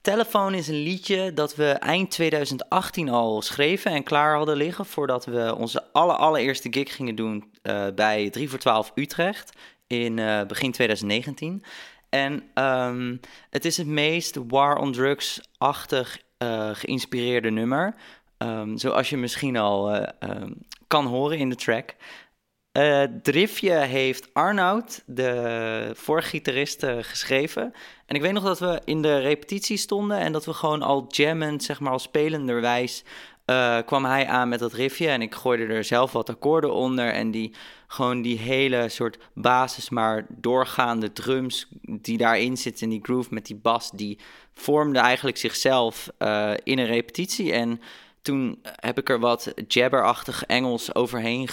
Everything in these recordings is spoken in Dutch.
Telefoon is een liedje dat we eind 2018 al schreven en klaar hadden liggen voordat we onze aller, allereerste gig gingen doen uh, bij 3 voor 12 Utrecht in uh, begin 2019. En um, het is het meest War on Drugs-achtig uh, geïnspireerde nummer. Um, zoals je misschien al um, kan horen in de track. Uh, Driftje heeft Arnoud, de vorige gitarist, geschreven. En ik weet nog dat we in de repetitie stonden en dat we gewoon al jammend, zeg maar al spelenderwijs, uh, kwam hij aan met dat riffje. En ik gooide er zelf wat akkoorden onder. En die, gewoon die hele soort basis, maar doorgaande drums die daarin zitten in die groove met die bas, die vormde eigenlijk zichzelf in een repetitie. En toen heb ik er wat jabberachtig Engels overheen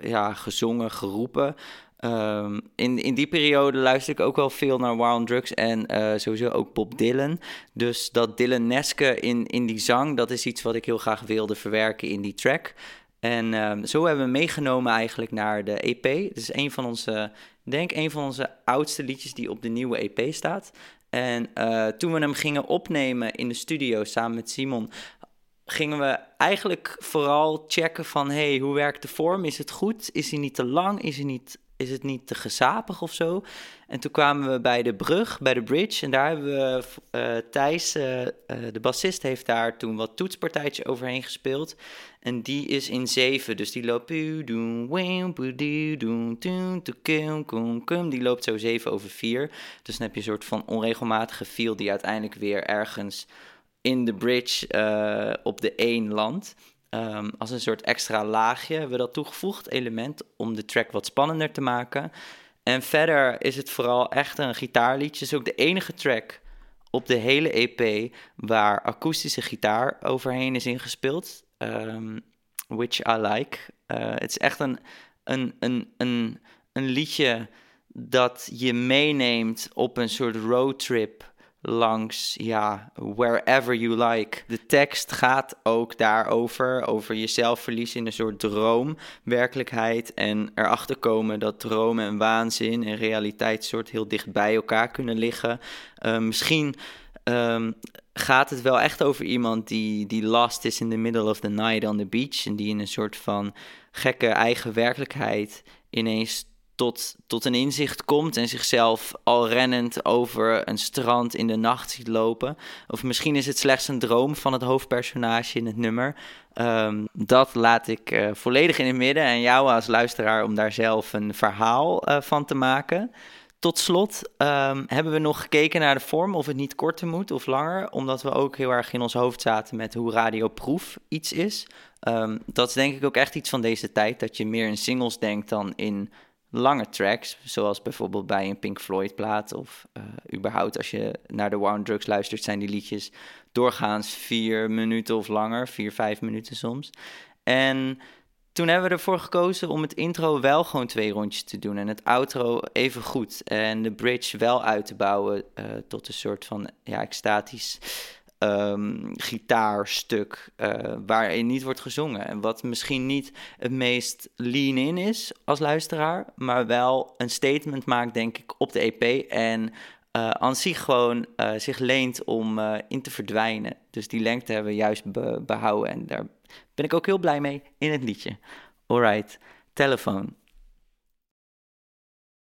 ja, gezongen, geroepen. Um, in, in die periode luister ik ook wel veel naar Wild Drugs en uh, sowieso ook Bob Dylan. Dus dat Dylan-neske in, in die zang, dat is iets wat ik heel graag wilde verwerken in die track. En um, zo hebben we meegenomen eigenlijk naar de EP. Het is een van onze, denk een van onze oudste liedjes die op de nieuwe EP staat. En uh, toen we hem gingen opnemen in de studio samen met Simon, gingen we eigenlijk vooral checken van... hey, hoe werkt de vorm? Is het goed? Is hij niet te lang? Is, hij niet, is het niet te gezapig of zo? En toen kwamen we bij de brug, bij de bridge... en daar hebben we uh, Thijs, uh, uh, de bassist, heeft daar toen wat toetspartijtje overheen gespeeld... En die is in 7, dus die loopt... Die loopt zo 7 over 4. Dus dan heb je een soort van onregelmatige feel... die uiteindelijk weer ergens in de bridge uh, op de 1 land. Um, als een soort extra laagje hebben we dat toegevoegd, element, om de track wat spannender te maken. En verder is het vooral echt een gitaarliedje. Het is ook de enige track op de hele EP waar akoestische gitaar overheen is ingespeeld. Um, which I like. Uh, het is echt een, een, een, een, een liedje dat je meeneemt op een soort roadtrip langs, ja, wherever you like. De tekst gaat ook daarover, over jezelf verliezen in een soort droomwerkelijkheid en erachter komen dat dromen en waanzin en realiteit soort heel dicht bij elkaar kunnen liggen. Uh, misschien um, gaat het wel echt over iemand die, die lost is in the middle of the night on the beach en die in een soort van gekke eigen werkelijkheid ineens tot, tot een inzicht komt en zichzelf al rennend over een strand in de nacht ziet lopen. Of misschien is het slechts een droom van het hoofdpersonage in het nummer. Um, dat laat ik uh, volledig in het midden en jou als luisteraar om daar zelf een verhaal uh, van te maken. Tot slot um, hebben we nog gekeken naar de vorm, of het niet korter moet of langer, omdat we ook heel erg in ons hoofd zaten met hoe radioproef iets is. Um, dat is denk ik ook echt iets van deze tijd, dat je meer in singles denkt dan in lange tracks, zoals bijvoorbeeld bij een Pink Floyd plaat of uh, überhaupt als je naar de War Drugs luistert, zijn die liedjes doorgaans vier minuten of langer, vier, vijf minuten soms. En toen hebben we ervoor gekozen om het intro wel gewoon twee rondjes te doen en het outro even goed en de bridge wel uit te bouwen uh, tot een soort van ja, extatisch um, gitaarstuk uh, waarin niet wordt gezongen. En wat misschien niet het meest lean-in is als luisteraar, maar wel een statement maakt, denk ik, op de EP. En uh, aan zich gewoon uh, zich leent om in te verdwijnen. Dus die lengte hebben we juist be behouden. En daar ben ik ook heel blij mee in het liedje. Alright, telefoon.